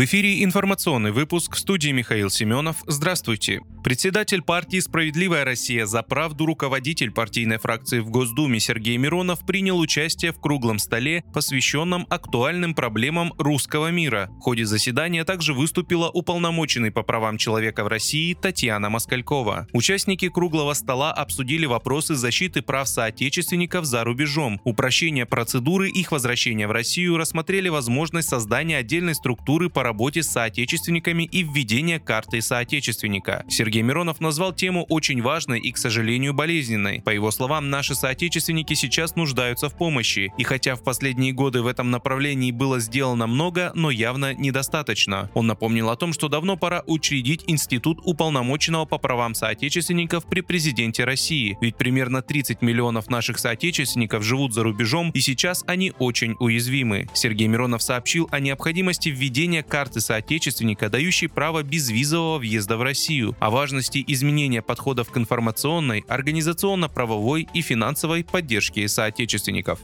В эфире информационный выпуск в студии Михаил Семенов. Здравствуйте. Председатель партии «Справедливая Россия за правду» руководитель партийной фракции в Госдуме Сергей Миронов принял участие в круглом столе, посвященном актуальным проблемам русского мира. В ходе заседания также выступила уполномоченный по правам человека в России Татьяна Москалькова. Участники круглого стола обсудили вопросы защиты прав соотечественников за рубежом, упрощения процедуры их возвращения в Россию, рассмотрели возможность создания отдельной структуры по работе с соотечественниками и введение карты соотечественника. Сергей Миронов назвал тему очень важной и, к сожалению, болезненной. По его словам, наши соотечественники сейчас нуждаются в помощи, и хотя в последние годы в этом направлении было сделано много, но явно недостаточно. Он напомнил о том, что давно пора учредить институт уполномоченного по правам соотечественников при президенте России, ведь примерно 30 миллионов наших соотечественников живут за рубежом, и сейчас они очень уязвимы. Сергей Миронов сообщил о необходимости введения карты соотечественника, дающей право безвизового въезда в Россию, о важности изменения подходов к информационной, организационно-правовой и финансовой поддержке соотечественников.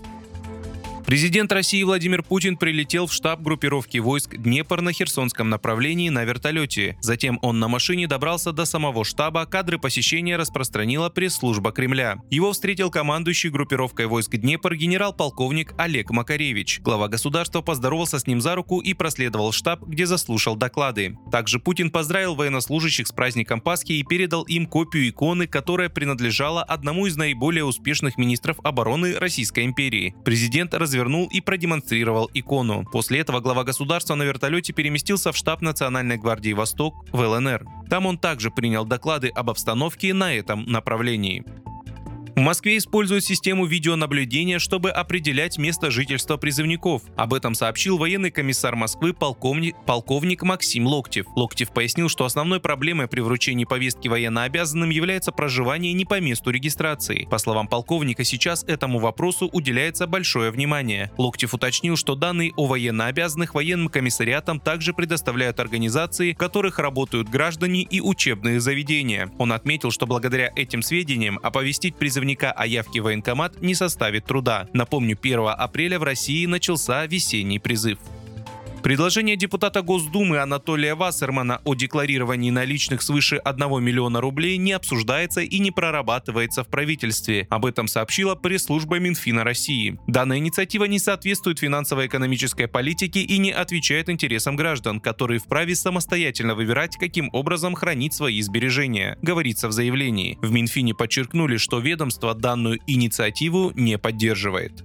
Президент России Владимир Путин прилетел в штаб группировки войск Днепр на Херсонском направлении на вертолете. Затем он на машине добрался до самого штаба, кадры посещения распространила пресс-служба Кремля. Его встретил командующий группировкой войск Днепр генерал-полковник Олег Макаревич. Глава государства поздоровался с ним за руку и проследовал штаб, где заслушал доклады. Также Путин поздравил военнослужащих с праздником Пасхи и передал им копию иконы, которая принадлежала одному из наиболее успешных министров обороны Российской империи. Президент развернул развернул и продемонстрировал икону. После этого глава государства на вертолете переместился в штаб Национальной гвардии «Восток» в ЛНР. Там он также принял доклады об обстановке на этом направлении. В Москве используют систему видеонаблюдения, чтобы определять место жительства призывников. Об этом сообщил военный комиссар Москвы полковник, полковник Максим Локтев. Локтев пояснил, что основной проблемой при вручении повестки военнообязанным является проживание не по месту регистрации. По словам полковника, сейчас этому вопросу уделяется большое внимание. Локтев уточнил, что данные о военнообязанных военным комиссариатам также предоставляют организации, в которых работают граждане и учебные заведения. Он отметил, что благодаря этим сведениям оповестить призывников призывника о явке в военкомат не составит труда. Напомню, 1 апреля в России начался весенний призыв. Предложение депутата Госдумы Анатолия Вассермана о декларировании наличных свыше 1 миллиона рублей не обсуждается и не прорабатывается в правительстве. Об этом сообщила пресс-служба Минфина России. Данная инициатива не соответствует финансово-экономической политике и не отвечает интересам граждан, которые вправе самостоятельно выбирать, каким образом хранить свои сбережения, говорится в заявлении. В Минфине подчеркнули, что ведомство данную инициативу не поддерживает.